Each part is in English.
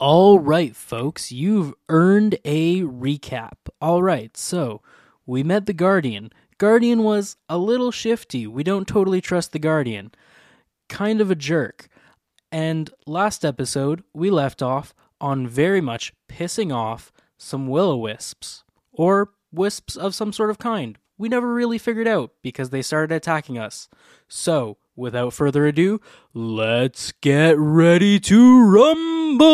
All right, folks, you've earned a recap. All right, so we met the Guardian. Guardian was a little shifty. We don't totally trust the Guardian. Kind of a jerk. And last episode, we left off on very much pissing off some will o wisps. Or wisps of some sort of kind. We never really figured out because they started attacking us. So, without further ado, let's get ready to rumble!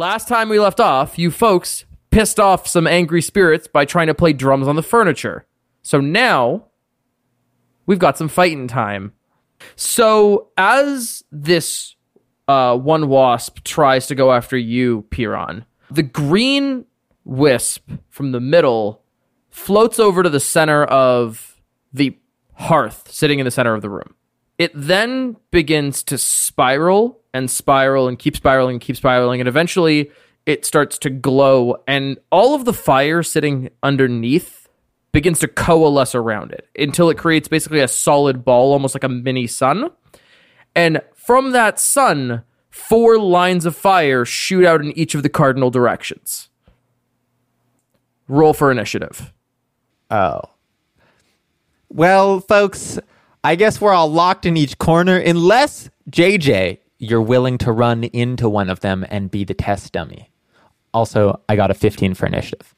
Last time we left off, you folks pissed off some angry spirits by trying to play drums on the furniture. So now we've got some fighting time. So as this uh, one wasp tries to go after you, Piron, the green wisp from the middle floats over to the center of the hearth sitting in the center of the room. It then begins to spiral and spiral and keep spiraling and keep spiraling. And eventually it starts to glow. And all of the fire sitting underneath begins to coalesce around it until it creates basically a solid ball, almost like a mini sun. And from that sun, four lines of fire shoot out in each of the cardinal directions. Roll for initiative. Oh. Well, folks, I guess we're all locked in each corner unless JJ, you're willing to run into one of them and be the test dummy. Also, I got a 15 for initiative.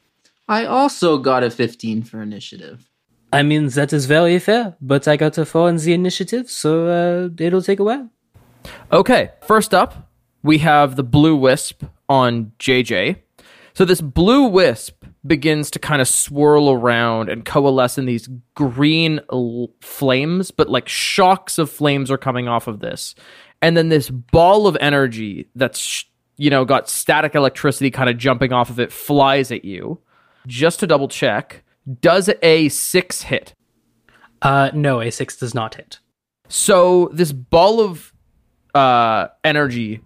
I also got a 15 for initiative. I mean, that is very fair, but I got a 4 in the initiative, so uh, it'll take a while. Okay, first up, we have the blue wisp on JJ. So this blue wisp begins to kind of swirl around and coalesce in these green l- flames, but like shocks of flames are coming off of this. And then this ball of energy that's, you know, got static electricity kind of jumping off of it flies at you. Just to double check, does a six hit? Uh, no, a 6 does not hit. So this ball of uh, energy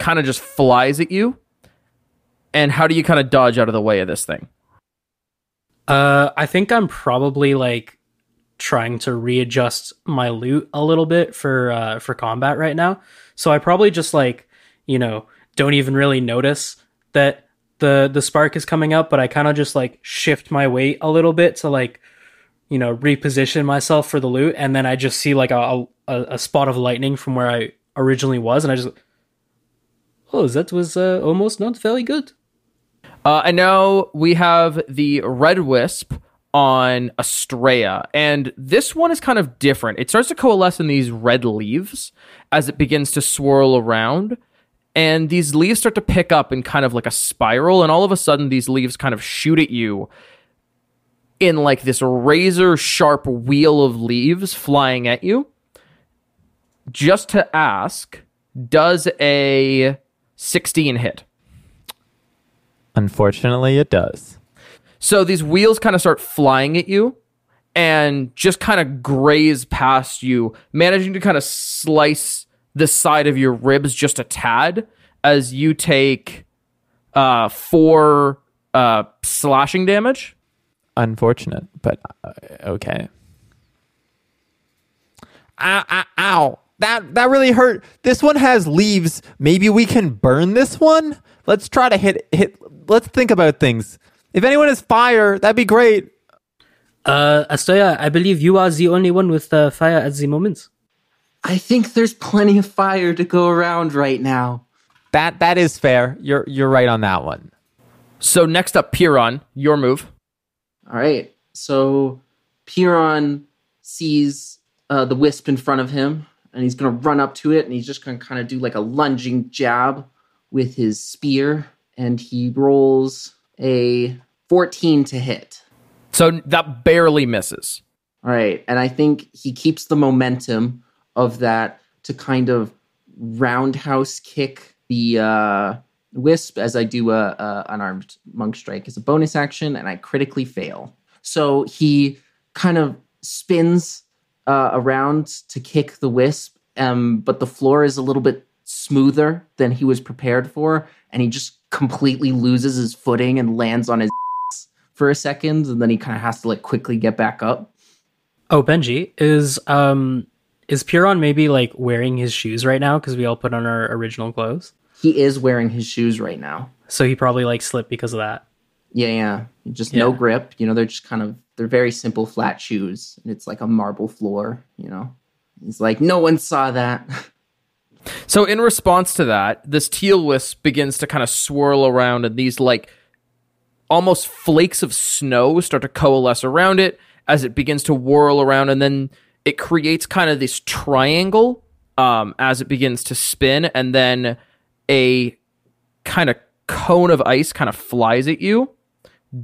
kind of just flies at you. And how do you kind of dodge out of the way of this thing? Uh, I think I'm probably like trying to readjust my lute a little bit for uh for combat right now. So I probably just like, you know, don't even really notice that the the spark is coming up, but I kind of just like shift my weight a little bit to like, you know, reposition myself for the lute, and then I just see like a a, a spot of lightning from where I originally was, and I just, oh, that was uh, almost not very good. Uh, and now we have the red wisp on Estrella, and this one is kind of different. It starts to coalesce in these red leaves as it begins to swirl around, and these leaves start to pick up in kind of like a spiral, and all of a sudden these leaves kind of shoot at you in like this razor sharp wheel of leaves flying at you. Just to ask, does a 16 hit? Unfortunately, it does. So these wheels kind of start flying at you and just kind of graze past you, managing to kind of slice the side of your ribs just a tad as you take uh, four uh, slashing damage. Unfortunate, but uh, okay. Ow, ow, ow. That, that really hurt. This one has leaves. Maybe we can burn this one? Let's try to hit hit let's think about things. If anyone has fire, that'd be great. Uh, Astoya, I believe you are the only one with uh, fire at the moment. I think there's plenty of fire to go around right now. That that is fair. You're you're right on that one. So next up, Piron, your move. All right. So Piron sees uh, the wisp in front of him, and he's going to run up to it, and he's just going to kind of do like a lunging jab with his spear, and he rolls a 14 to hit. So that barely misses. All right. And I think he keeps the momentum of that to kind of roundhouse kick the uh, wisp as I do a, a unarmed monk strike as a bonus action, and I critically fail. So he kind of spins uh, around to kick the wisp, um, but the floor is a little bit smoother than he was prepared for, and he just completely loses his footing and lands on his for a second, and then he kind of has to like quickly get back up. Oh, Benji, is um is Piron maybe like wearing his shoes right now because we all put on our original clothes? He is wearing his shoes right now. So he probably like slipped because of that. Yeah, yeah. Just no grip. You know, they're just kind of they're very simple flat shoes. And it's like a marble floor, you know. He's like, no one saw that. So in response to that, this teal wisp begins to kind of swirl around, and these like almost flakes of snow start to coalesce around it as it begins to whirl around, and then it creates kind of this triangle um, as it begins to spin, and then a kind of cone of ice kind of flies at you.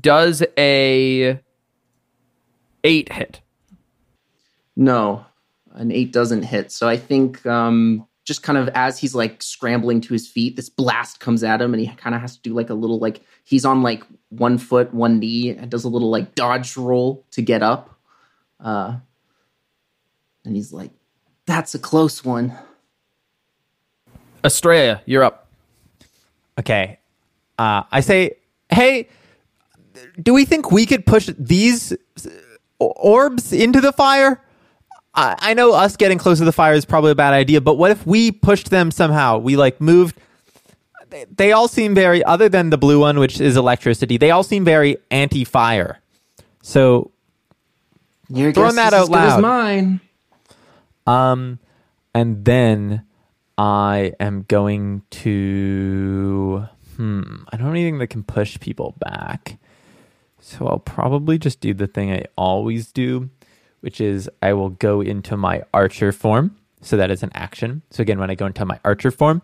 Does a eight hit? No, an eight doesn't hit. So I think um, just kind of as he's like scrambling to his feet, this blast comes at him, and he kind of has to do like a little like he's on like one foot, one knee, and does a little like dodge roll to get up. Uh, and he's like, "That's a close one." Estrella, you're up. Okay. Uh, I say, hey, do we think we could push these uh, orbs into the fire? I, I know us getting close to the fire is probably a bad idea, but what if we pushed them somehow? We like moved. They, they all seem very, other than the blue one, which is electricity, they all seem very anti fire. So, Your Throwing that out good as loud. mine. um, and then I am going to. Hmm. I don't have anything that can push people back. So I'll probably just do the thing I always do, which is I will go into my archer form. So that is an action. So again, when I go into my archer form,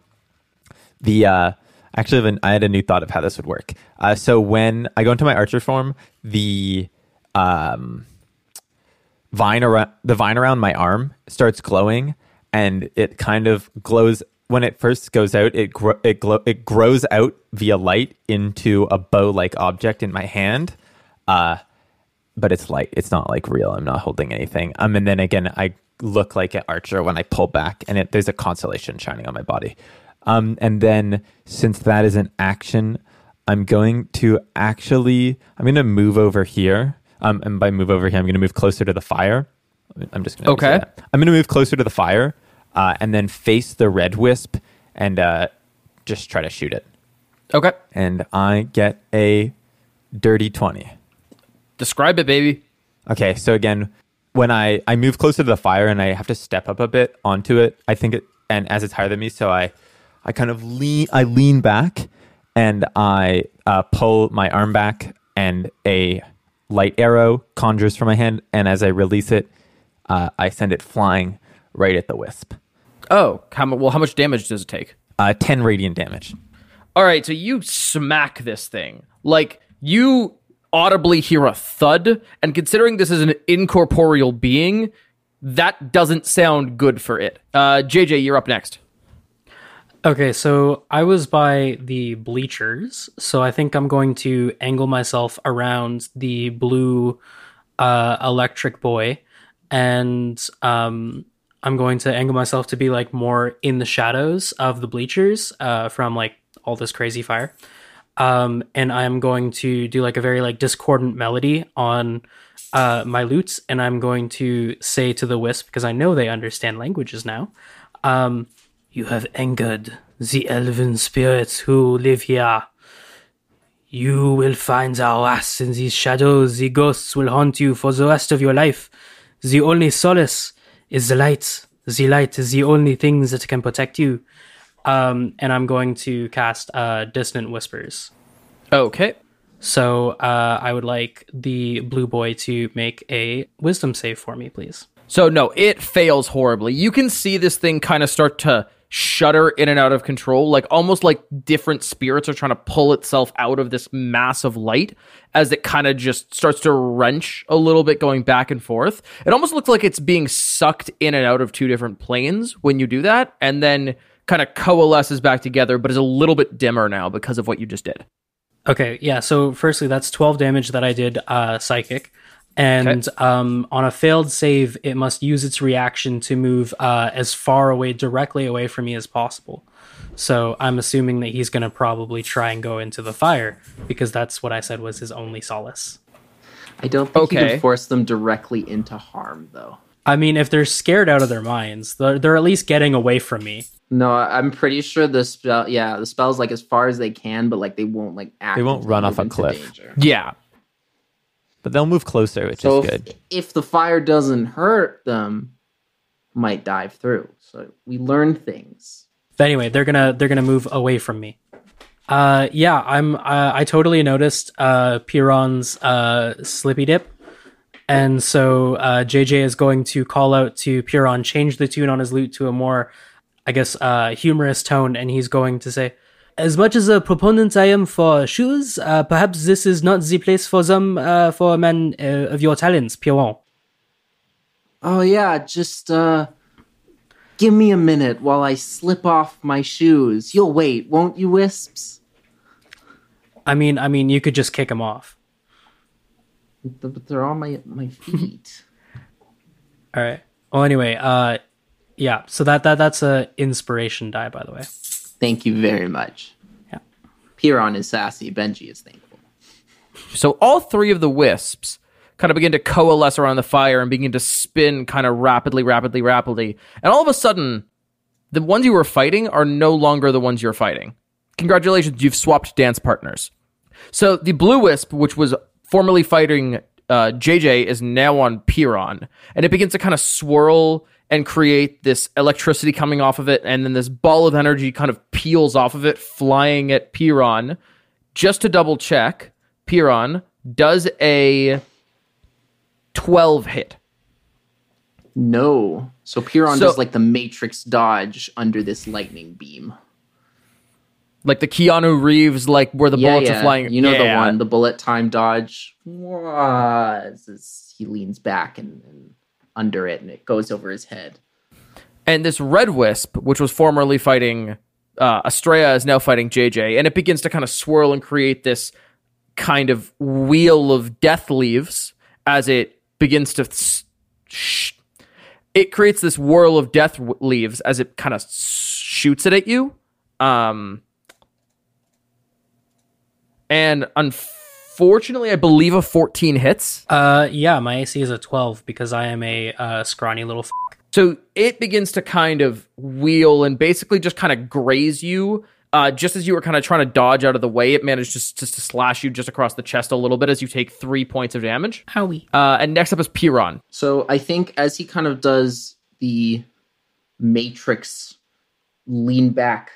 the uh, actually an- I had a new thought of how this would work. Uh, so when I go into my archer form, the um, vine around the vine around my arm starts glowing, and it kind of glows when it first goes out. It gro- it glow it grows out via light into a bow like object in my hand. Uh, but it's like It's not like real. I'm not holding anything. Um, and then again, I look like an archer when I pull back, and it, there's a constellation shining on my body. Um, and then since that is an action, I'm going to actually I'm going to move over here. Um, and by move over here, I'm going to move closer to the fire. I'm just going to Okay. I'm going to move closer to the fire, uh, and then face the red wisp and uh, just try to shoot it. Okay. And I get a dirty twenty. Describe it, baby. Okay, so again, when I I move closer to the fire and I have to step up a bit onto it, I think it and as it's higher than me, so I I kind of lean I lean back and I uh, pull my arm back and a light arrow conjures from my hand and as I release it, uh, I send it flying right at the wisp. Oh, how well? How much damage does it take? Uh, Ten radiant damage. All right, so you smack this thing. Like you audibly hear a thud, and considering this is an incorporeal being, that doesn't sound good for it. Uh, JJ, you're up next. Okay, so I was by the bleachers, so I think I'm going to angle myself around the blue uh, electric boy, and um, I'm going to angle myself to be like more in the shadows of the bleachers uh, from like all this crazy fire. Um, and I'm going to do like a very like discordant melody on uh, my lutes, and I'm going to say to the wisp because I know they understand languages now. Um, you have angered the elven spirits who live here. You will find our ass in these shadows. The ghosts will haunt you for the rest of your life. The only solace is the light. The light is the only thing that can protect you. Um, and I'm going to cast uh, Dissonant Whispers. Okay. So uh, I would like the blue boy to make a wisdom save for me, please. So no, it fails horribly. You can see this thing kind of start to shudder in and out of control, like almost like different spirits are trying to pull itself out of this mass of light as it kind of just starts to wrench a little bit going back and forth. It almost looks like it's being sucked in and out of two different planes when you do that and then kind of coalesces back together but is a little bit dimmer now because of what you just did. Okay, yeah. So firstly, that's twelve damage that I did uh, psychic, and um, on a failed save, it must use its reaction to move uh, as far away, directly away from me as possible. So I'm assuming that he's going to probably try and go into the fire because that's what I said was his only solace. I don't think you Okay. can force them directly into harm, though. I mean, if they're scared out of their minds, they're, they're at least getting away from me. No, I- I'm pretty sure the spell. Yeah, the spell's like as far as they can, but like they won't like act. They won't run off a cliff. danger. Yeah. But they'll move closer, which So is if, good. if the fire doesn't hurt them, might dive through. So we learn things. But anyway, they're gonna they're gonna move away from me. Uh, yeah, I'm. Uh, I totally noticed uh, Piron's uh, slippy dip, and so uh, JJ is going to call out to Piron, change the tune on his lute to a more, I guess, uh, humorous tone, and he's going to say, "As much as a proponent I am for shoes, uh, perhaps this is not the place for them uh, for a man uh, of your talents, Piron." Oh yeah, just uh give me a minute while I slip off my shoes. You'll wait, won't you, Wisps? I mean, I mean, you could just kick him off. But they're on my my feet. All right. Well, anyway, uh, yeah. So that that that's a inspiration die, by the way. Thank you very much. Yeah. Piron is sassy. Benji is thankful. So all three of the wisps kind of begin to coalesce around the fire and begin to spin kind of rapidly, rapidly, rapidly. And all of a sudden, the ones you were fighting are no longer the ones you're fighting. Congratulations, you've swapped dance partners. So the blue wisp, which was formerly fighting uh, JJ, is now on Piron, and it begins to kind of swirl and create this electricity coming off of it, and then this ball of energy kind of peels off of it, flying at Piron. Just to double check, Piron does a 12 hit. No. So Piron So- does like the Matrix dodge under this lightning beam. Like the Keanu Reeves, like where the yeah, bullets yeah. are flying. You know the one, the bullet time dodge. Wah, as- as he leans back and, and under it, and it goes over his head. And this red wisp, which was formerly fighting uh, Estrella, is now fighting JJ, and it begins to kind of swirl and create this kind of wheel of death leaves as it begins to. s- Sh- it creates this whirl of death leaves as it kind of shoots it at you. Um, and unfortunately, I believe a 14 hits. Uh, yeah, my AC is a twelve because I am a uh, scrawny little. F- So it begins to kind of wheel and basically just kind of graze you. Uh, just as you were kind of trying to dodge out of the way, it managed just, just to slash you just across the chest a little bit as you take three points of damage. Howie. Uh, and next up is Piron. So I think as he kind of does the Matrix lean back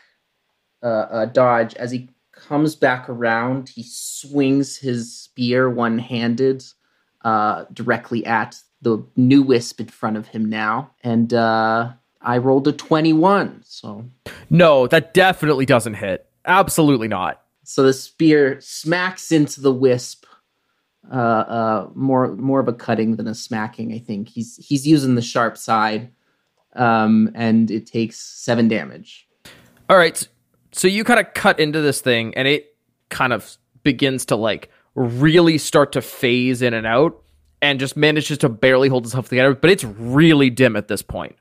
uh, uh, dodge, as he comes back around, he swings his spear one handed uh, directly at the new wisp in front of him now. And uh, I rolled a 21. So, No, that definitely doesn't hit. Absolutely not. so the spear smacks into the wisp. Uh, uh, more more of a cutting than a smacking. I think he's he's using the sharp side, um, and it takes seven damage. All right. So you kind of cut into this thing and it kind of begins to like really start to phase in and out and just manages to barely hold itself together, but it's really dim at this point.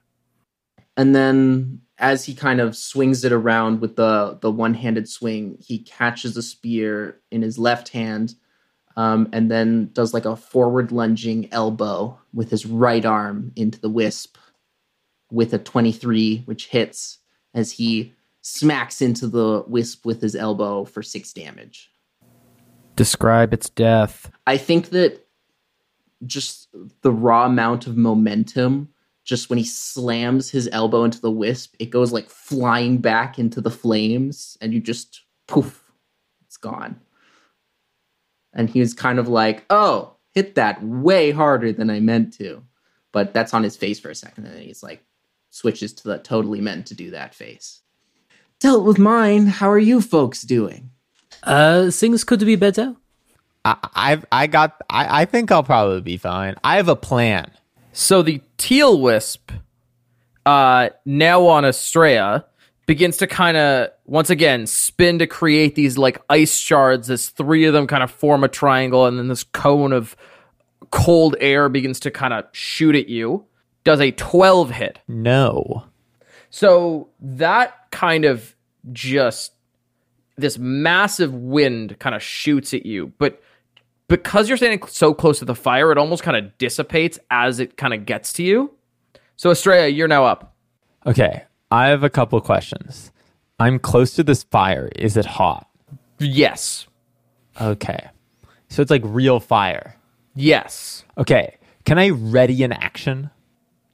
And then as he kind of swings it around with the the one handed swing, he catches a spear in his left hand, um, and then does like a forward lunging elbow with his right arm into the wisp with a twenty three, which hits as he smacks into the wisp with his elbow for six damage. Describe its death. I think that just the raw amount of momentum, just when he slams his elbow into the wisp, it goes like flying back into the flames, and you just poof, it's gone. And he was kind of like, oh, hit that way harder than I meant to. But that's on his face for a second, and then he's like, switches to the totally meant to do that face. Dealt with mine. How are you folks doing? Uh, things could be better. I, I've I got I, I think I'll probably be fine. I have a plan. So the teal wisp, uh, now on Estrella, begins to kind of once again spin to create these like ice shards. As three of them kind of form a triangle, and then this cone of cold air begins to kind of shoot at you. Does a twelve hit? No. So that kind of just this massive wind kind of shoots at you, but because you're standing so close to the fire, it almost kind of dissipates as it kind of gets to you. So Estrella, you're now up. Okay. I have a couple questions. I'm close to this fire. Is it hot? Yes. Okay. So it's like real fire. Yes. Okay. Can I ready an action?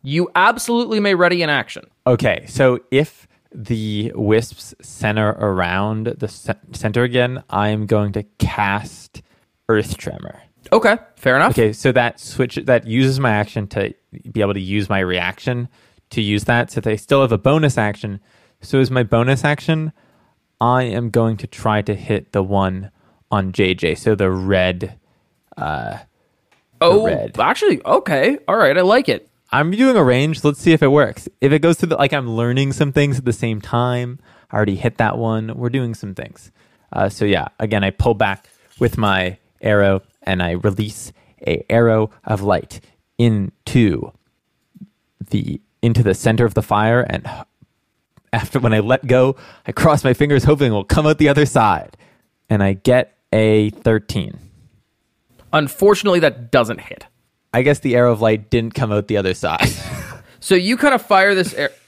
You absolutely may ready an action. Okay. So if the wisps center around the ce- center again, I'm going to cast Earth Tremor. Okay, fair enough. Okay, so that switch that uses my action to be able to use my reaction to use that. So they still have a bonus action. So as my bonus action, I am going to try to hit the one on JJ. So the red. Uh, oh, red. actually, okay. All right, I like it. I'm doing a range. Let's see if it works. If it goes to the like, I'm learning some things at the same time. I already hit that one. We're doing some things. Uh, so yeah, again, I pull back with my arrow and I release a arrow of light into the into the center of the fire. And after when I let go, I cross my fingers, hoping it will come out the other side. And I get a 13. Unfortunately, that doesn't hit. I guess the arrow of light didn't come out the other side. So you kind of fire this air.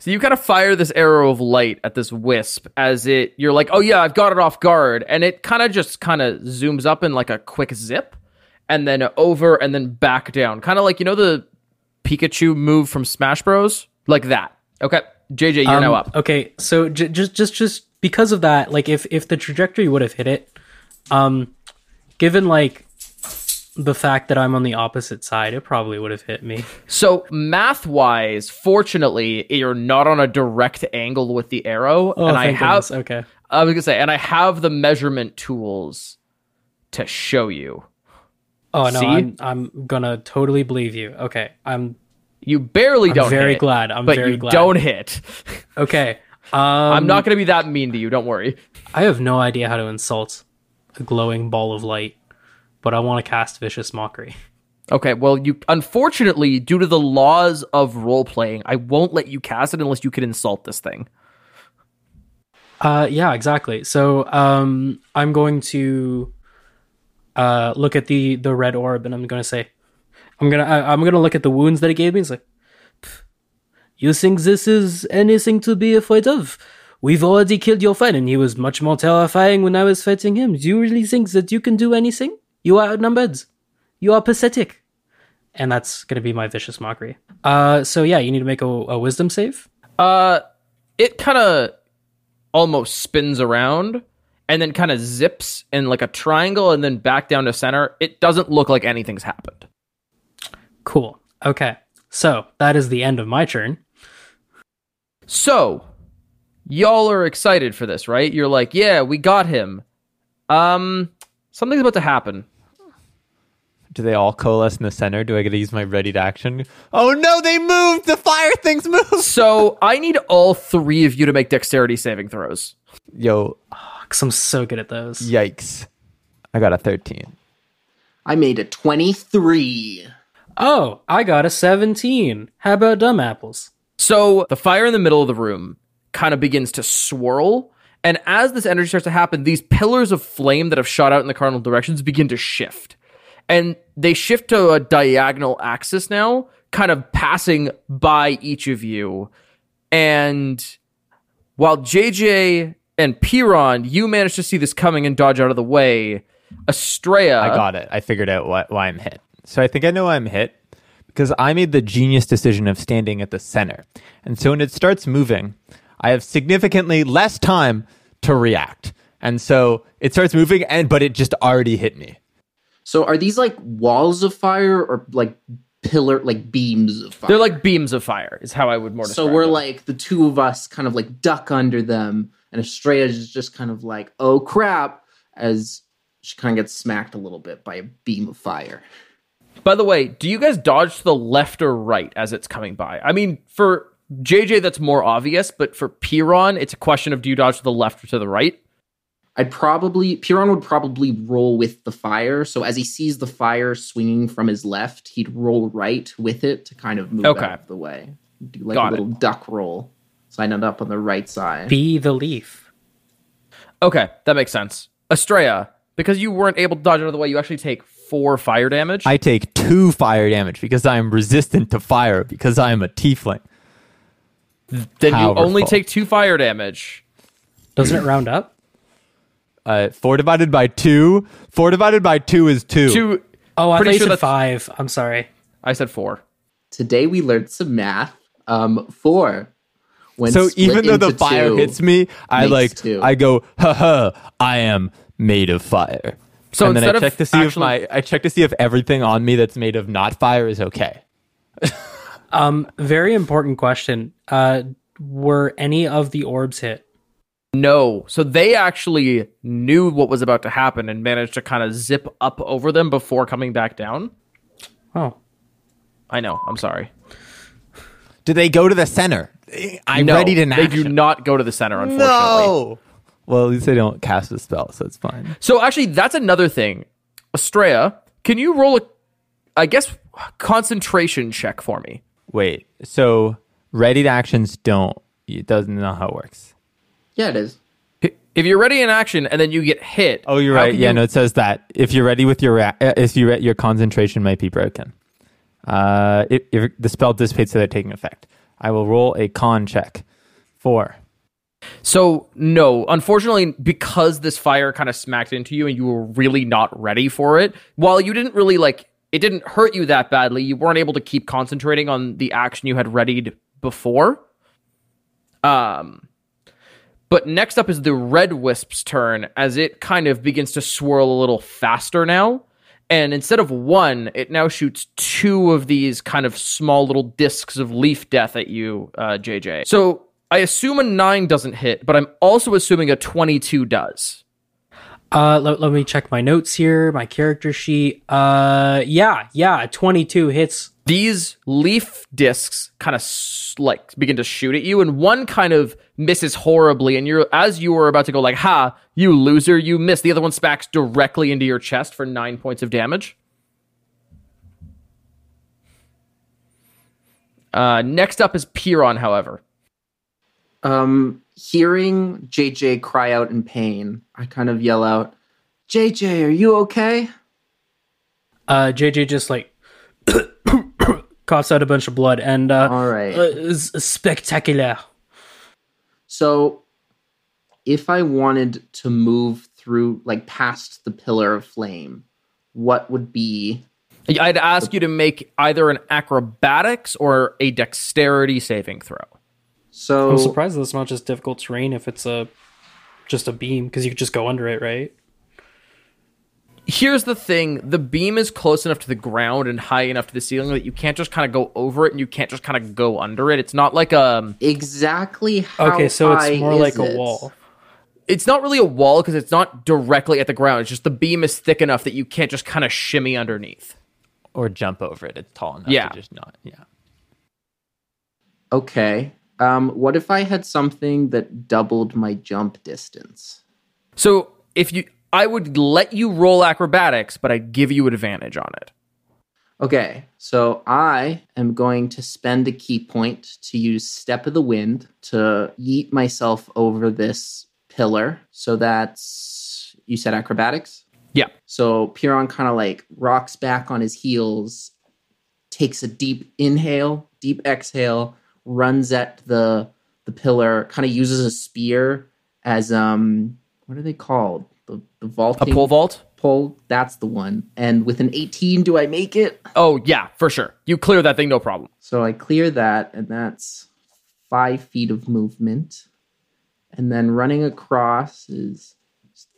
So you kind of fire this arrow of light at this wisp as it you're like, "Oh yeah, I've got it off guard." And it kind of just kind of zooms up in like a quick zip and then over and then back down. Kind of like, you know the Pikachu move from Smash Bros? Like that. Okay. JJ, you're now Um, up. Okay, so j- just just just because of that, like if if the trajectory would have hit it, um, given like the fact that I'm on the opposite side, it probably would have hit me. So math wise, fortunately, you're not on a direct angle with the arrow, Oh, and I have goodness. okay. I was gonna say, and I have the measurement tools to show you. Oh no, See? I'm I'm gonna totally believe you. Okay, I'm You barely I'm don't. very hit, glad. I'm but very you glad. don't hit. okay. Um, I'm not gonna be that mean to you. Don't worry. I have no idea how to insult a glowing ball of light, but I want to cast vicious mockery. Okay. Well, you unfortunately, due to the laws of role playing, I won't let you cast it unless you can insult this thing. Uh, yeah, exactly. So, um, I'm going to uh look at the the red orb, and I'm gonna say, I'm gonna I, I'm gonna look at the wounds that it gave me. It's like, "Pff, you think this is anything to be afraid of? We've already killed your friend, and he was much more terrifying when I was fighting him. Do you really think that you can do anything? You are outnumbered. You are pathetic. And that's gonna be my vicious mockery. Uh, so yeah, you need to make a, a wisdom save. Uh, it kind of almost spins around and then kind of zips in like a triangle and then back down to center. It doesn't look like anything's happened. Cool. Okay. So that is the end of my turn. So, y'all are excited for this, right? You're like, yeah, we got him. Um, something's about to happen. Do they all coalesce in the center? Do I get to use my ready to action? Oh no, they moved! The fire things moved! So, I need all three of you to make dexterity saving throws. Yo, Because I'm so good at those. yikes. I got a 13. I made a 23. Oh, I got a 17. How about dumb apples? So, the fire in the middle of the room kind of begins to swirl. And as this energy starts to happen, these pillars of flame that have shot out in the cardinal directions begin to shift. And they shift to a diagonal axis now, kind of passing by each of you. And while JJ and Piron, you managed to see this coming and dodge out of the way. Estrella, I got it. I figured out why, why I'm hit. So I think I know why I'm hit because I made the genius decision of standing at the center. And so when it starts moving, I have significantly less time to react. And so it starts moving and but it just already hit me. So are these like walls of fire or like pillar like beams of fire? They're like beams of fire, is how I would more so we're them. like the two of us kind of like duck under them, and Estrella is just kind of like, oh crap, as she kind of gets smacked a little bit by a beam of fire. By the way, do you guys dodge to the left or right as it's coming by? I mean, for JJ, that's more obvious, but for Piron, it's a question of do you dodge to the left or to the right? I'd probably Piron would probably roll with the fire. So as he sees the fire swinging from his left, he'd roll right with it to kind of move Okay. out of the way. Do like Got a it. little duck roll. So I end up on the right side. Be the leaf. Okay, that makes sense. Estrella, because you weren't able to dodge out of the way, you actually take four fire damage. I take two fire damage because I am resistant to fire because I am a tiefling. Then you only take two fire damage. Doesn't it round up? Uh, four divided by two. Four divided by two is two. Two. Oh, I Pretty thought you sure said that's- five. I'm sorry. I said four. Today we learned some math. Um, four. When So split even though the into fire two- hits me, I makes like two. I go, ha ha, I am made of fire. So and then I instead of check to see if actually- my I check to see if everything on me that's made of not fire is okay. Um, very important question. Uh, were any of the orbs hit? No. So they actually knew what was about to happen and managed to kind of zip up over them before coming back down. Oh, I know. I'm sorry. Do they go to the center? I'm no, ready to They action. do not go to the center, unfortunately. No. Well, at least they don't cast a spell, so it's fine. So actually, that's another thing. Estrella, can you roll a, I guess, concentration check for me? Wait. So ready to actions don't. It doesn't know how it works. Yeah, it is. If you're ready in action and then you get hit. Oh, you're right. Yeah, you- no, it says that if you're ready with your ra- uh, if you re- your concentration might be broken. Uh, if, if the spell dissipates without taking effect, I will roll a con check. Four. So no, unfortunately, because this fire kind of smacked into you and you were really not ready for it. While you didn't really like, it didn't hurt you that badly. You weren't able to keep concentrating on the action you had readied before. Um, but next up is the red wisp's turn as it kind of begins to swirl a little faster now. And instead of one, it now shoots two of these kind of small little discs of leaf death at you, uh, JJ. So I assume a nine doesn't hit, but I'm also assuming a 22 does. Uh, let, let me check my notes here, my character sheet. Uh, yeah, yeah, 22 hits. These leaf discs kind of s- like begin to shoot at you, and one kind of misses horribly. And you're as you were about to go like, "Ha, you loser!" You miss. The other one smacks directly into your chest for nine points of damage. Uh, next up is Piron, however. Um, hearing JJ cry out in pain, I kind of yell out, "JJ, are you okay?" Uh, JJ just like coughs out a bunch of blood and uh, All right. uh, is spectacular. So, if I wanted to move through, like past the pillar of flame, what would be? I'd ask you to make either an acrobatics or a dexterity saving throw. So, I'm surprised that's not just difficult terrain if it's a just a beam because you could just go under it, right? Here's the thing the beam is close enough to the ground and high enough to the ceiling that you can't just kind of go over it and you can't just kind of go under it. It's not like um exactly how Okay, so high it's more is like a wall. it's not really a wall because it's not directly at the ground. It's just the beam is thick enough that you can't just kind of shimmy underneath. Or jump over it. It's tall enough Yeah. to just not. Yeah. Okay. Um, what if I had something that doubled my jump distance? So if you I would let you roll acrobatics, but I'd give you advantage on it. Okay, so I am going to spend a ki point to use Step of the Wind to yeet myself over this pillar. So that's, you said acrobatics? Yeah. So Piron kind of like rocks back on his heels, takes a deep inhale, deep exhale, runs at the the pillar, kind of uses a spear as um what are they called? The the A pole vault? pole. That's the one. And with an 18, do I make it? Oh, yeah, for sure. You clear that thing, no problem. So I clear that, and that's five feet of movement. And then running across is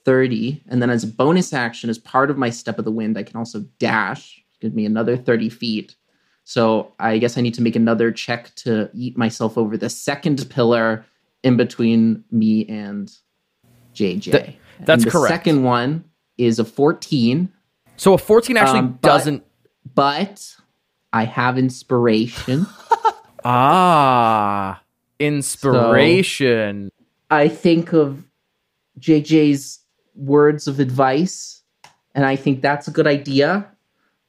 30. And then as a bonus action, as part of my step of the wind, I can also dash, give me another 30 feet. So I guess I need to make another check to eat myself over the second pillar in between me and JJ. Th- that's And the correct. second one is a 14. So a 14 actually Um, but- doesn't. but I have inspiration. Ah, inspiration. I think of JJ's words of advice, and I think that's a good idea.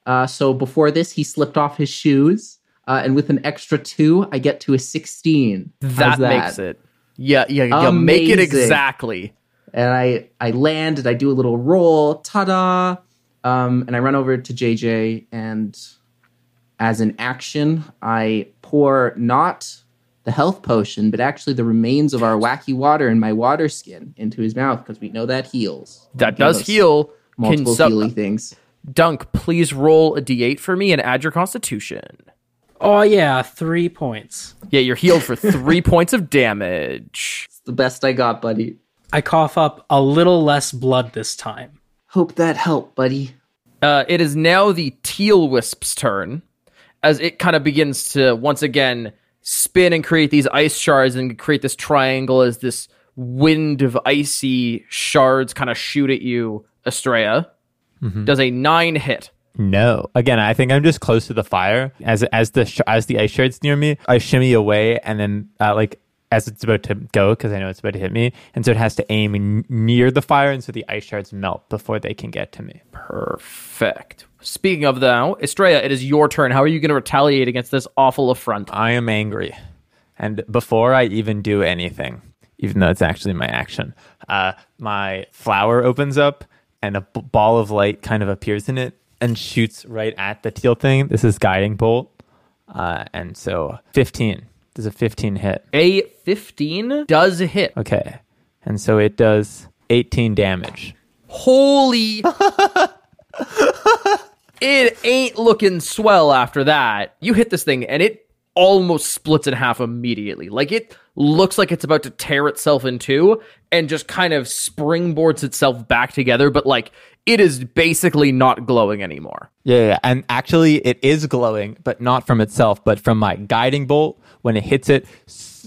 Uh, so before this, he slipped off his shoes, uh, and with an extra two, I get to a 16. How's that, makes it. Yeah, yeah, you make it exactly. And I, I land and I do a little roll, ta da! Um, and I run over to JJ, and as an action, I pour not the health potion, but actually the remains of our wacky water in my water skin into his mouth because we know that heals. That does heal. Multiple healing things. Dunk, please roll a d8 for me and add your constitution. Oh yeah, three points. Yeah, you're healed for three points of damage. It's the best I got, buddy. I cough up a little less blood this time. Hope that helped, buddy. Uh, it is now the teal wisp's turn as it kind of begins to once again spin and create these ice shards and create this triangle as this wind of icy shards kind of shoot at you, Estrella. Does a nine hit? No. Again, I think I'm just close to the fire. As as the sh- as the ice shards near me, I shimmy away, and then uh, like as it's about to go, because I know it's about to hit me, and so it has to aim n- near the fire, and so the ice shards melt before they can get to me. Perfect. Speaking of though, Estrella, it is your turn. How are you going to retaliate against this awful affront? I am angry, and before I even do anything, even though it's actually my action, uh, my flower opens up, and a b- ball of light kind of appears in it and shoots right at the teal thing. This is guiding bolt, uh, and so 15. Does a 15 hit? A 15 does hit. Okay. And so it does 18 damage. Holy. it ain't looking swell after that. You hit this thing and it almost splits in half immediately. Like it looks like it's about to tear itself in two and just kind of springboards itself back together, but like it is basically not glowing anymore. Yeah, yeah. And actually, it is glowing, but not from itself, but from my guiding bolt. When it hits it,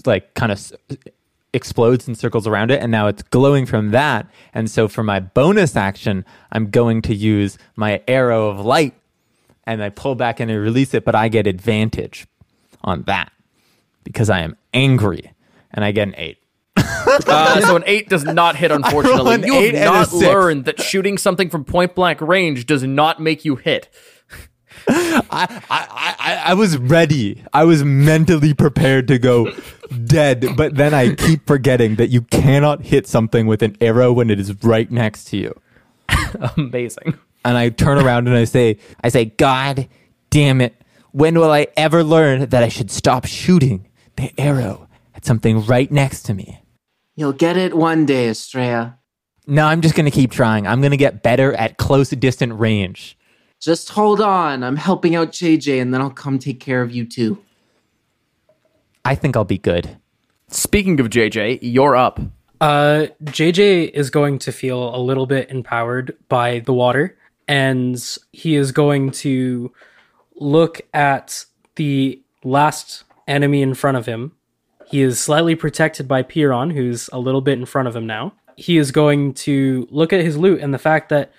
like kind of explodes and circles around it. And now it's glowing from that. And so for my bonus action, I'm going to use my arrow of light and I pull back and I release it, but I get advantage on that because I am angry and I get an eight. Uh, so an eight does not hit, unfortunately. You have not learned that shooting something from point blank range does not make you hit. I, I, I, I was ready. I was mentally prepared to go dead, but then I keep forgetting that you cannot hit something with an arrow when it is right next to you. Amazing. And I turn around and I say, I say, God damn it. When will I ever learn that I should stop shooting the arrow at something right next to me? You'll get it one day, Estrella. No, I'm just going to keep trying. I'm going to get better at close distant range. Just hold on. I'm helping out JJ, and then I'll come take care of you too. I think I'll be good. Speaking of JJ, you're up. Uh, JJ is going to feel a little bit empowered by the water, and he is going to look at the last enemy in front of him. He is slightly protected by Piron, who's a little bit in front of him now. He is going to look at his lute and the fact that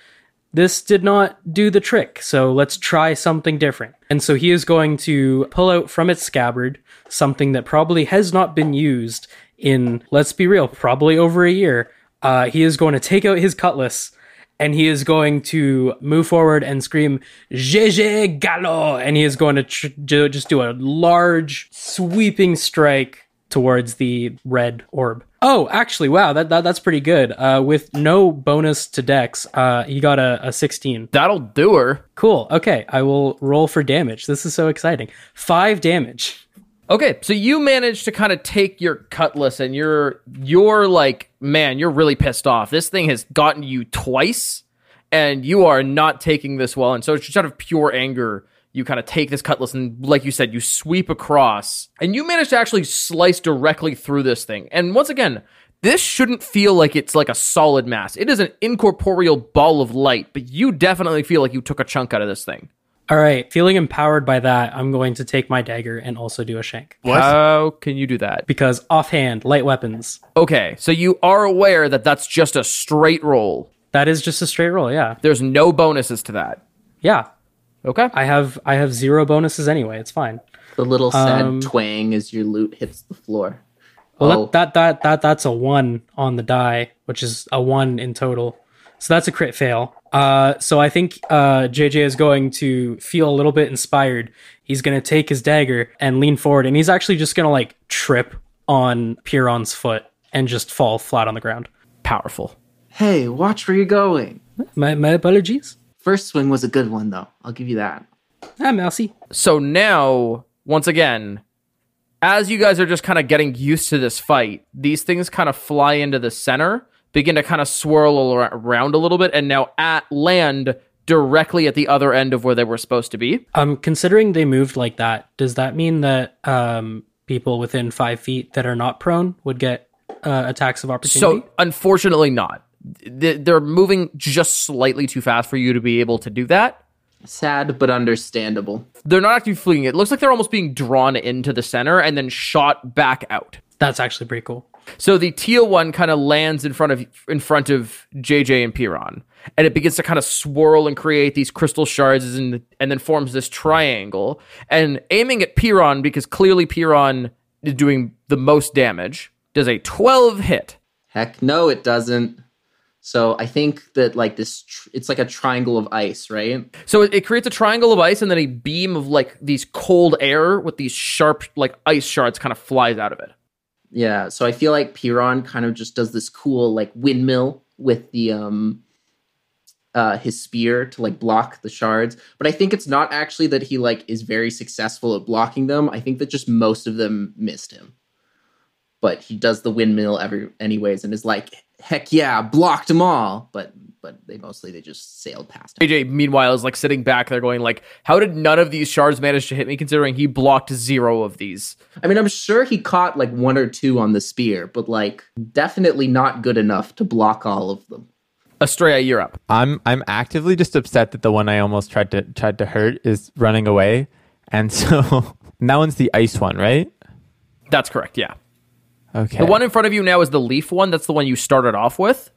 this did not do the trick, so let's try something different. And so he is going to pull out from its scabbard something that probably has not been used in, let's be real, probably over a year. Uh, he is going to take out his cutlass and he is going to move forward and scream "GG Gallo!" and he is going to tr- ju- just do a large sweeping strike towards the red orb. Oh, actually, wow, that, that that's pretty good. Uh, with no bonus to Dex, uh, he got a, a 16. That'll do her. Cool. Okay, I will roll for damage. This is so exciting. Five damage. Okay, so you managed to kind of take your cutlass and you're you're like, man, you're really pissed off. This thing has gotten you twice and you are not taking this well. And so it's just out of pure anger, you kind of take this cutlass and like you said, you sweep across and you manage to actually slice directly through this thing. And once again, this shouldn't feel like it's like a solid mass. It is an incorporeal ball of light, but you definitely feel like you took a chunk out of this thing. All right, feeling empowered by that, I'm going to take my dagger and also do a shank. What? How can you do that? Because offhand, light weapons. Okay, so you are aware that that's just a straight roll. That is just a straight roll, yeah. There's no bonuses to that. Yeah. Okay. I have I have zero bonuses anyway. It's fine. The little sad Um, twang as your lute hits the floor. Well, Oh. that, that that that that's a one on the die, which is a one in total. So that's a crit fail. Uh, so I think uh, JJ is going to feel a little bit inspired. He's going to take his dagger and lean forward, and he's actually just going to like trip on Piron's foot and just fall flat on the ground. Powerful. Hey, watch where you're going. My my apologies. First swing was a good one, though. I'll give you that. Ah, merci. So now, once again, as you guys are just kind of getting used to this fight, these things kind of fly into the center, begin to kind of swirl around a little bit, and now at land directly at the other end of where they were supposed to be. Um, considering they moved like that, does that mean that um people within five feet that are not prone would get uh, attacks of opportunity? So, unfortunately, not. They're moving just slightly too fast for you to be able to do that. Sad but understandable. They're not actually fleeing. It looks like they're almost being drawn into the center and then shot back out. that's actually pretty cool. So the teal one kind of lands in front of in front of JJ and Piron, and it begins to kind of swirl and create these crystal shards, and and then forms this triangle. And aiming at Piron because clearly Piron is doing the most damage. Does a twelve hit? Heck no, it doesn't. So I think that like this, tr- it's like a triangle of ice, right? So it, it creates a triangle of ice, and then a beam of like these cold air with these sharp like ice shards kind of flies out of it. Yeah. So I feel like Piron kind of just does this cool like windmill with the um uh his spear to like block the shards. But I think it's not actually that he like is very successful at blocking them. I think that just most of them missed him. But he does the windmill every anyways and is like, heck yeah, blocked them all. But but they mostly they just sailed past him. AJ, meanwhile, is like sitting back there going like, "How did none of these shards manage to hit me? Considering he blocked zero of these." I mean, I'm sure he caught like one or two on the spear, but like definitely not good enough to block all of them. Estrella, you're up. I'm I'm actively just upset that the one I almost tried to tried to hurt is running away, and so and that one's the ice one, right? That's correct. Yeah. Okay. The one in front of you now is the leaf one. That's the one you started off with,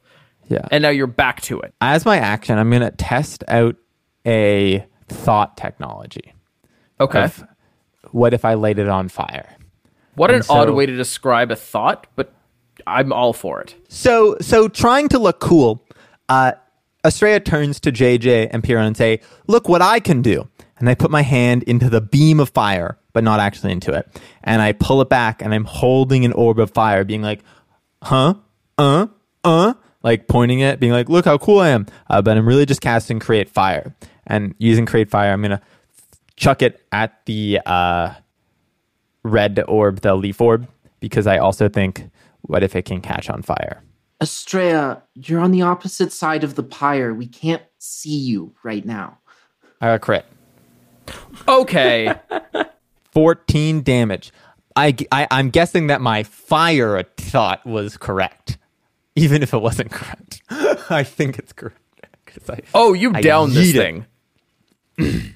yeah. and now you're back to it. As my action, I'm gonna test out a thought technology. Okay. of what if I laid it on fire? what an so- odd way to describe a thought, but I'm all for it. So, so trying to look cool, uh, Estrella turns to JJ and Piron and say, "Look what I can do!" And I put my hand into the beam of fire, but not actually into it, and I pull it back, and I'm holding an orb of fire, being like, "Huh? Uh? Uh?" Like pointing it, being like, "Look how cool I am!" Uh, but I'm really just casting create fire, and using create fire, I'm gonna chuck it at the uh, red orb, the leaf orb, because I also think, what if it can catch on fire? Estrella, you're on the opposite side of the pyre. We can't see you right now. I got crit. Okay. 14 damage. I, I, I'm guessing that my fire thought was correct, even if it wasn't correct. I think it's correct. I, oh, you down this thing.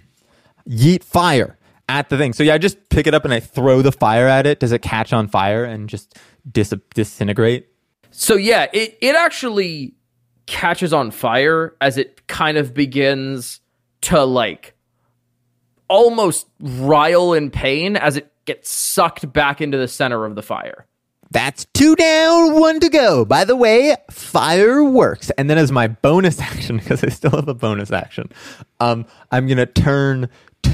yeet fire at the thing. So yeah, I just pick it up and I throw the fire at it. Does it catch on fire and just dis- disintegrate? So yeah, it it actually catches on fire as it kind of begins to like almost rile in pain as it gets sucked back into the center of the fire. That's two down, one to go. By the way, fire works. And then as my bonus action, because I still have a bonus action, um, I'm gonna turn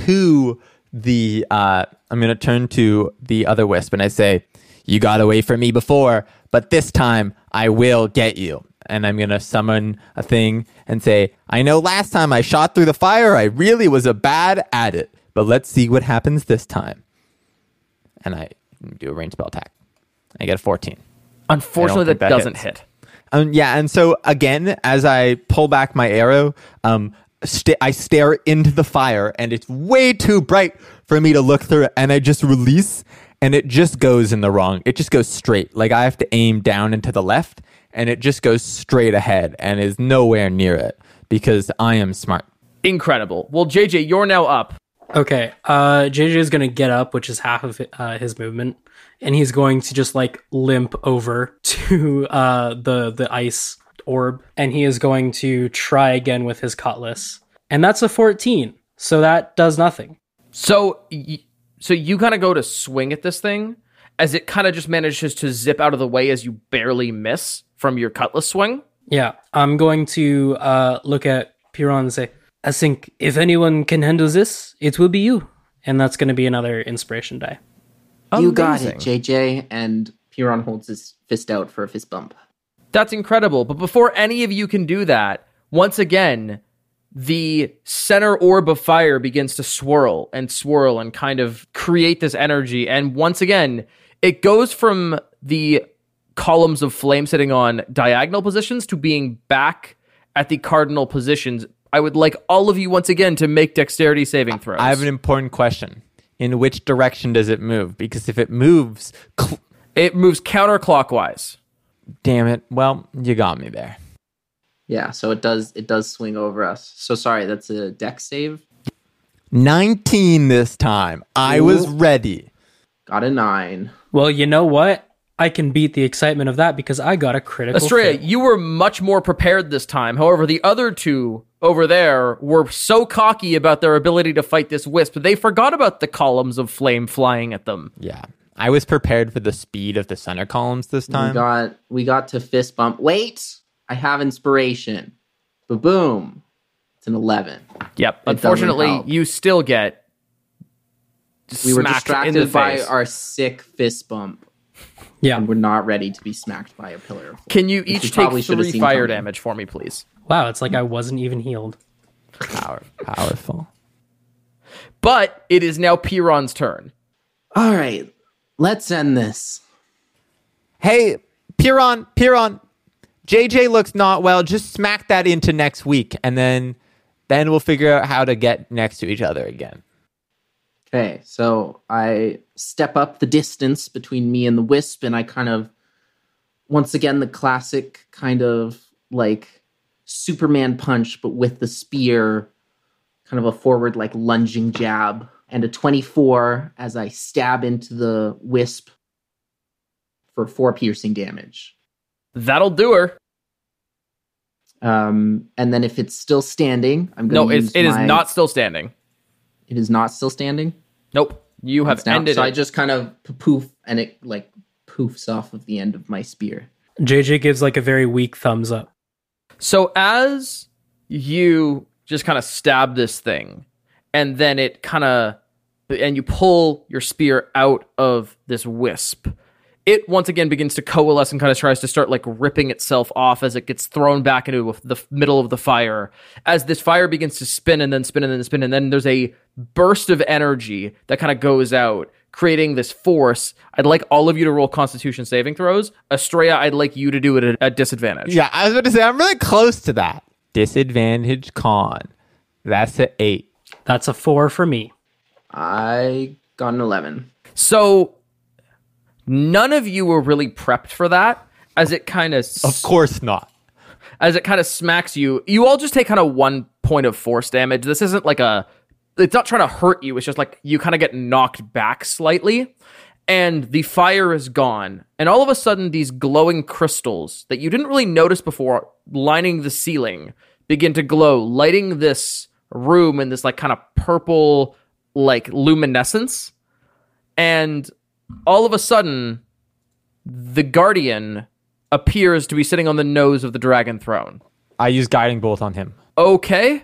to the uh, I'm gonna turn to the other wisp and I say, "You got away from me before, but this time I will get you." And I'm gonna summon a thing and say, "I know last time I shot through the fire, I really was a bad at it, but let's see what happens this time." and I do a range spell attack. I get a 14. Unfortunately, that, that doesn't hits. hit. Um, yeah, and so again, as I pull back my arrow, um, sta I stare into the fire, and it's way too bright for me to look through and I just release, and it just goes in the wrong. It just goes straight. Like I have to aim down and to the left, and it just goes straight ahead, and is nowhere near it because I am smart. Incredible. Well, JJ, you're now up. Okay, uh, JJ is going to get up, which is half of uh, his movement, and he's going to just like limp over to uh, the the ice orb, and he is going to try again with his cutlass, and that's a fourteen, so that does nothing. So, y- so you kind of go to swing at this thing as it kind of just manages to zip out of the way as you barely miss from your cutlass swing. Yeah, I'm going to uh, look at Piron and say, I think if anyone can handle this, it will be you, and that's going to be another inspiration die. You got it, JJ. And Piron holds his fist out for a fist bump. That's incredible. But before any of you can do that, once again, the center orb of fire begins to swirl and swirl and kind of create this energy. And once again, it goes from the columns of flame sitting on diagonal positions to being back at the cardinal positions. I would like all of you once again to make dexterity saving throws. I have an important question. In which direction does it move? Because if it moves, cl- it moves counterclockwise. damn it. Well, you got me there. Yeah, so it does it does swing over us. So sorry, that's a dex save. 19 this time. I was ready. Got a nine. Well, you know what? I can beat the excitement of that because I got a critical. Estrella, fail. you were much more prepared this time. However, the other two over there were so cocky about their ability to fight this wisp, they forgot about the columns of flame flying at them. Yeah. I was prepared for the speed of the center columns this We time. got we got to fist bump. Wait, I have inspiration. Ba boom. It's an eleven. Yep. doesn't Unfortunately, you still get We were smacked in distracted the by our sick fist bump, yeah. and we're not ready to be smacked by a pillar. of flame. Can you Which we each take probably should have three seen fire coming. damage for me, please? Wow, it's like I wasn't even healed. Power, powerful. But it is now Piron's turn. All right, let's end this. Hey, Piron, Piron. JJ looks not well. Just smack that into next week, and then then we'll figure out how to get next to each other again. Okay, so I step up the distance between me and the wisp, and I kind of, once again, the classic kind of like Superman punch, but with the spear, kind of a forward, like lunging jab, and a 24 as I stab into the wisp for four piercing damage. That'll do her. Um, and then if it's still standing, I'm going No, to it's, use it is my- not still standing. It is not still standing. Nope. You have It's now- ended so it. I just kind of poof, and it like poofs off of the end of my spear. JJ gives like a very weak thumbs up. So as you just kind of stab this thing, and then it kind of, and you pull your spear out of this wisp, it once again begins to coalesce and kind of tries to start like ripping itself off as it gets thrown back into the middle of the fire. As this fire begins to spin and then spin and then spin, and then there's a burst of energy that kind of goes out. Creating this force, I'd like all of you to roll Constitution saving throws. Estrella, I'd like you to do it at a disadvantage. Yeah, I was about to say I'm really close to that. Disadvantage con. That's a eight. That's a four for me. I got an eleven. So none of you were really prepped for that as it kind of Of course not. as it kind of smacks you. You all just take kind of one point of force damage. This isn't like a it's not trying to hurt you. It's just like you kind of get knocked back slightly and the fire is gone. And all of a sudden these glowing crystals that you didn't really notice before lining the ceiling begin to glow, lighting this room in this like kind of purple like luminescence. And all of a sudden the guardian appears to be sitting on the nose of the dragon throne. I use guiding bolt on him. Okay.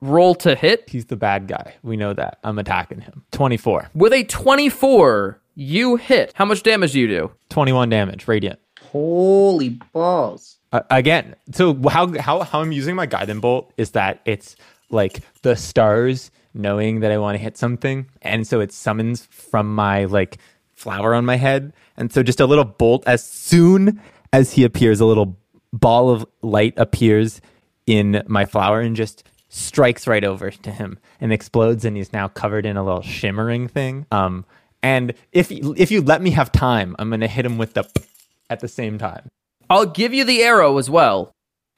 Roll to hit. He's the bad guy. We know that. I'm attacking him. 24. With a 24, you hit. How much damage do you do? 21 damage, radiant. Holy balls! Uh, again, so how how how I'm using my guiding bolt is that it's like the stars knowing that I want to hit something, and so it summons from my like flower on my head. And so just a little bolt, as soon as he appears, a little ball of light appears in my flower and just strikes right over to him and explodes and he's now covered in a little shimmering thing. Um, and if if you let me have time, I'm gonna hit him with the at the same time. I'll give you the arrow as well.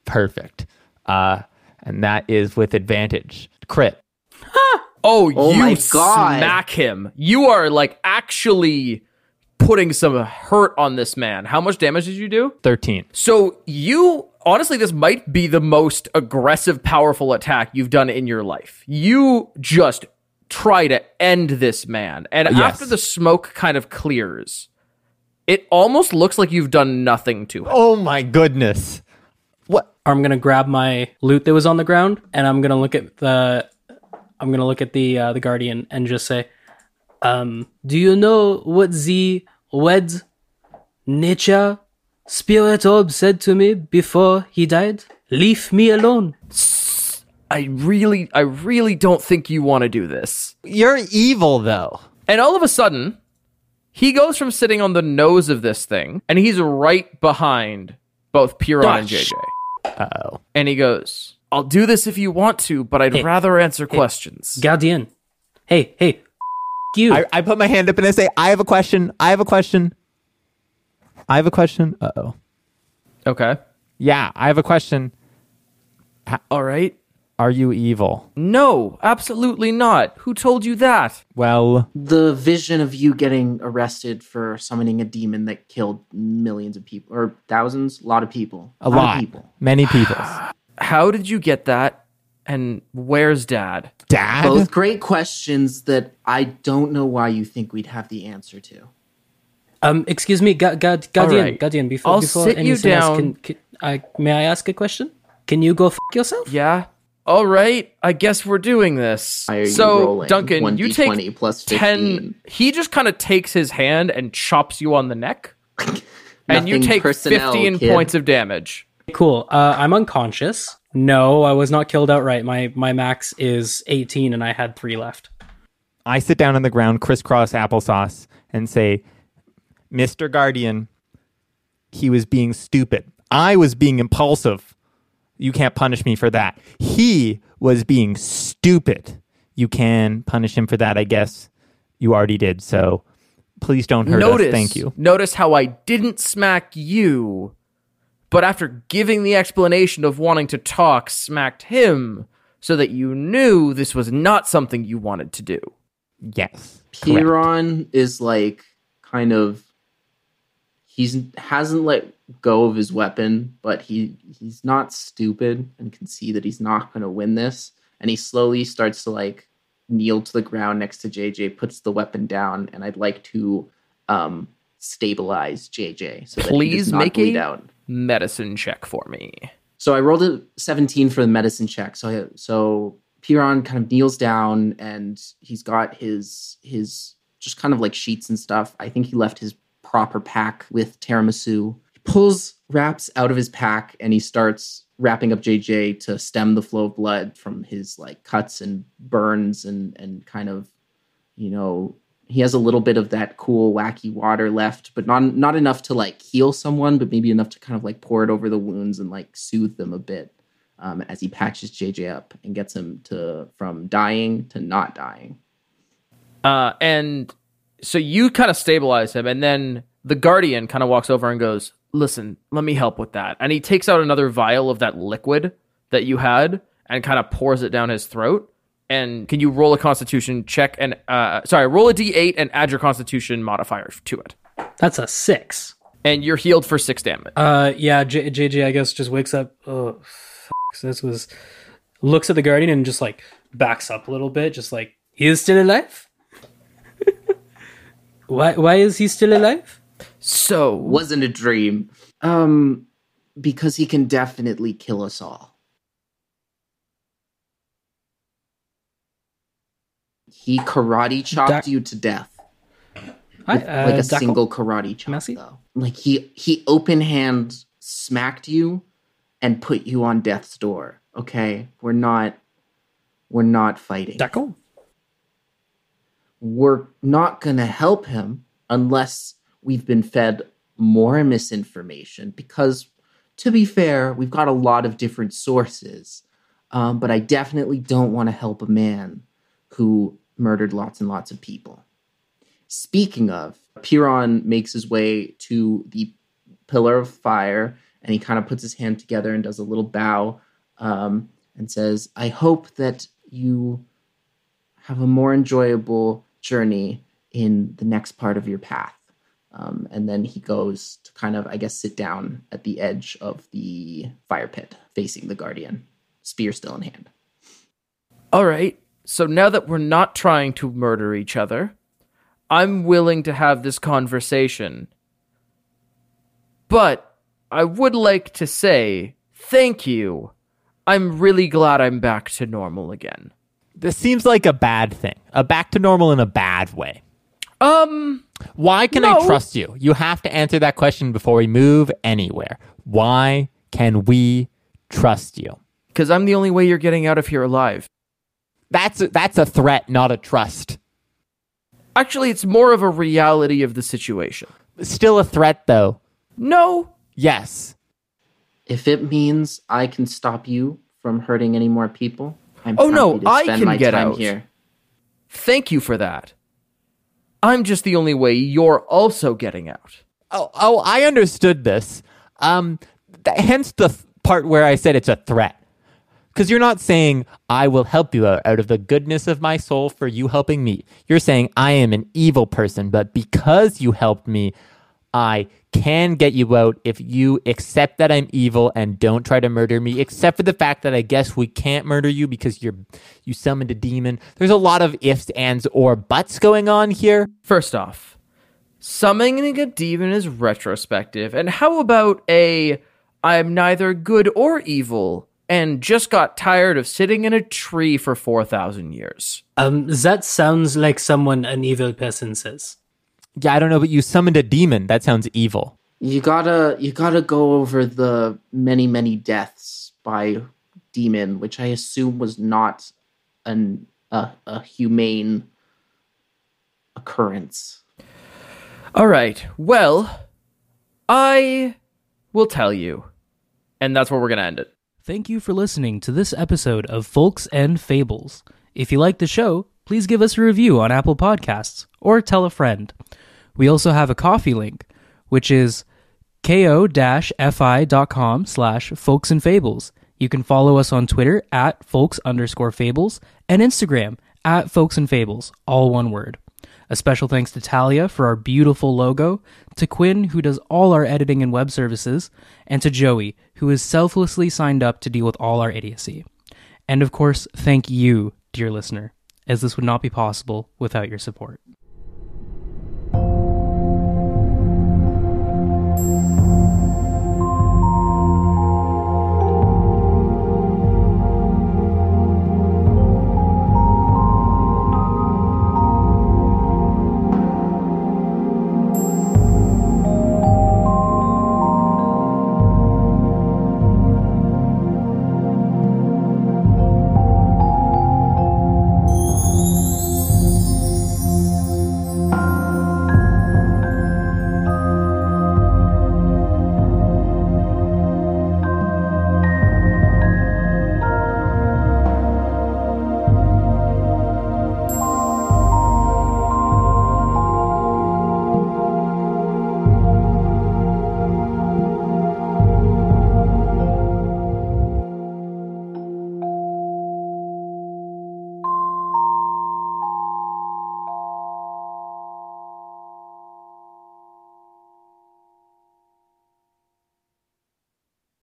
Perfect. Uh, and that is with advantage. Crit. Oh, Oh you my God. smack him. You are like actually putting some hurt on this man. How much damage did you do? 13. So you honestly, this might be the most aggressive, powerful attack you've done in your life. You just try to end this man, and Yes. after the smoke kind of clears, it almost looks like you've done nothing to him. Oh my goodness. What? I'm gonna grab my lute that was on the ground, and I'm gonna look at the, I'm gonna look at the uh, the guardian and just say, um, "Do you know what the wed nature spirit orb said to me before he died? Leave me alone." I really, I really don't think you want to do this. You're evil though. And all of a sudden, he goes from sitting on the nose of this thing, and he's right behind both Piron and Gosh. JJ. Oh. And he goes, I'll do this if you want to, but I'd Hey. rather answer questions. Guardian, hey, hey, f- you. I, I put my hand up and I say, I have a question. I have a question. I have a question. Uh oh. Okay. Yeah, I have a question. All right. Are you evil? No, absolutely not. Who told you that? Well, the vision of you getting arrested for summoning a demon that killed millions of people or thousands, a lot of people, a lot. of people. Many people. How did you get that? And where's dad? Dad? Both great questions that I don't know why you think we'd have the answer to. um, excuse me, gu- gu- guardian, right. guardian. Before I'll before sit you anything else, down. can, can I may I ask a question? Can you go f- yourself? Yeah. All right. I guess we're doing this. Are so, rolling? Duncan, you 1d20 take plus 10. He just kind of takes his hand and chops you on the neck. and you take 15 kid. points of damage. Cool. Uh, I'm unconscious. No, I was not killed outright. My my max is 18, and I had three left. I sit down on the ground, crisscross applesauce, and say, Mr. Guardian, he was being stupid. I was being impulsive. You can't punish me for that. He was being stupid. You can punish him for that, I guess. You already did, so please don't hurt notice, us. Thank you. Notice how I didn't smack you, but after giving the explanation of wanting to talk, smacked him so that you knew this was not something you wanted to do. Yes. Piron is like kind of he's hasn't let go of his weapon, but he he's not stupid and can see that he's not going to win this. And he slowly starts to like kneel to the ground next to JJ, puts the weapon down, and I'd like to um stabilize JJ so that he Please does not make bleed a- out. Medicine check for me. So I rolled a 17 for the medicine check. So I, so Piron kind of kneels down and he's got his his just kind of like sheets and stuff. I think he left his proper pack with tiramisu. He pulls wraps out of his pack and he starts wrapping up JJ to stem the flow of blood from his like cuts and burns and and kind of you know he has a little bit of that cool wacky water left but not not enough to like heal someone but maybe enough to kind of like pour it over the wounds and like soothe them a bit um, as he patches jj up and gets him to from dying to not dying Uh, and so you kind of stabilize him, and then the guardian kind of walks over and goes, "Listen, let me help with that." And he takes out another vial of that liquid that you had and kind of pours it down his throat. And can you roll a Constitution check and uh, sorry, roll a D8 and add your Constitution modifier to it, That's a six. and you're healed for six damage. Uh, yeah, J- JJ, I guess, just wakes up. Oh, f- this was. Looks at the guardian and just like backs up a little bit, just like he is still alive. why? Why is he still alive? So wasn't a dream um because he can definitely kill us all he karate chopped Doc- you to death with, uh, like a single karate chop Merci. though like he he open hand smacked you and put you on death's door okay we're not we're not fighting Daco? we're not gonna help him unless we've been fed more misinformation. Because to be fair, we've got a lot of different sources. Um, but I definitely don't want to help a man who murdered lots and lots of people. Speaking of, Piron makes his way to the pillar of fire and he kind of puts his hand together and does a little bow um, and says, I hope that you have a more enjoyable journey in the next part of your path. Um, and then he goes to kind of, I guess, sit down at the edge of the fire pit facing the guardian, spear still in hand. All right. So now that we're not trying to murder each other, I'm willing to have this conversation. But I would like to say thank you. I'm really glad I'm back to normal again. This seems like a bad thing. A back to normal in a bad way. Um, Why can No. I trust you? You have to answer that question before we move anywhere. Why can we trust you? because I'm the only way you're getting out of here alive. That's a, that's a threat, not a trust. Actually, it's more of a reality of the situation. Still a threat, though. No, Yes. If it means I can stop you from hurting any more people, I'm Oh, happy no, to I spend can get out. here. thank you for that. I'm just the only way you're also getting out. Oh, oh, I understood this. Um, th- hence the th- part where I said it's a threat. Because you're not saying, I will help you out, out of the goodness of my soul for you helping me. You're saying, I am an evil person, but because you helped me, I can get you out if you accept that I'm evil and don't try to murder me, except for the fact that I guess we can't murder you because you're you summoned a demon. There's a lot of ifs, ands, or buts going on here. First off, summoning a demon is retrospective. And how about a I'm neither good or evil and just got tired of sitting in a tree for 4,000 years? Um, that sounds like someone an evil person says. Yeah, I don't know, but you summoned a demon. That sounds evil. You gotta you gotta go over the many many deaths by demon, which I assume was not an a, a humane occurrence. All right. Well, I will tell you. And that's where we're going to end it. Thank you for listening to this episode of Folks and Fables. If you like the show, please give us a review on Apple Podcasts or tell a friend. We also have a coffee link, which is ko-fi.com slash folks and fables. You can follow us on Twitter at folks underscore fables and Instagram at folks and fables, all one word. A special thanks to Talia for our beautiful logo, to Quinn, who does all our editing and web services, and to Joey, who is selflessly signed up to deal with all our idiocy. And of course, thank you, dear listener, as this would not be possible without your support.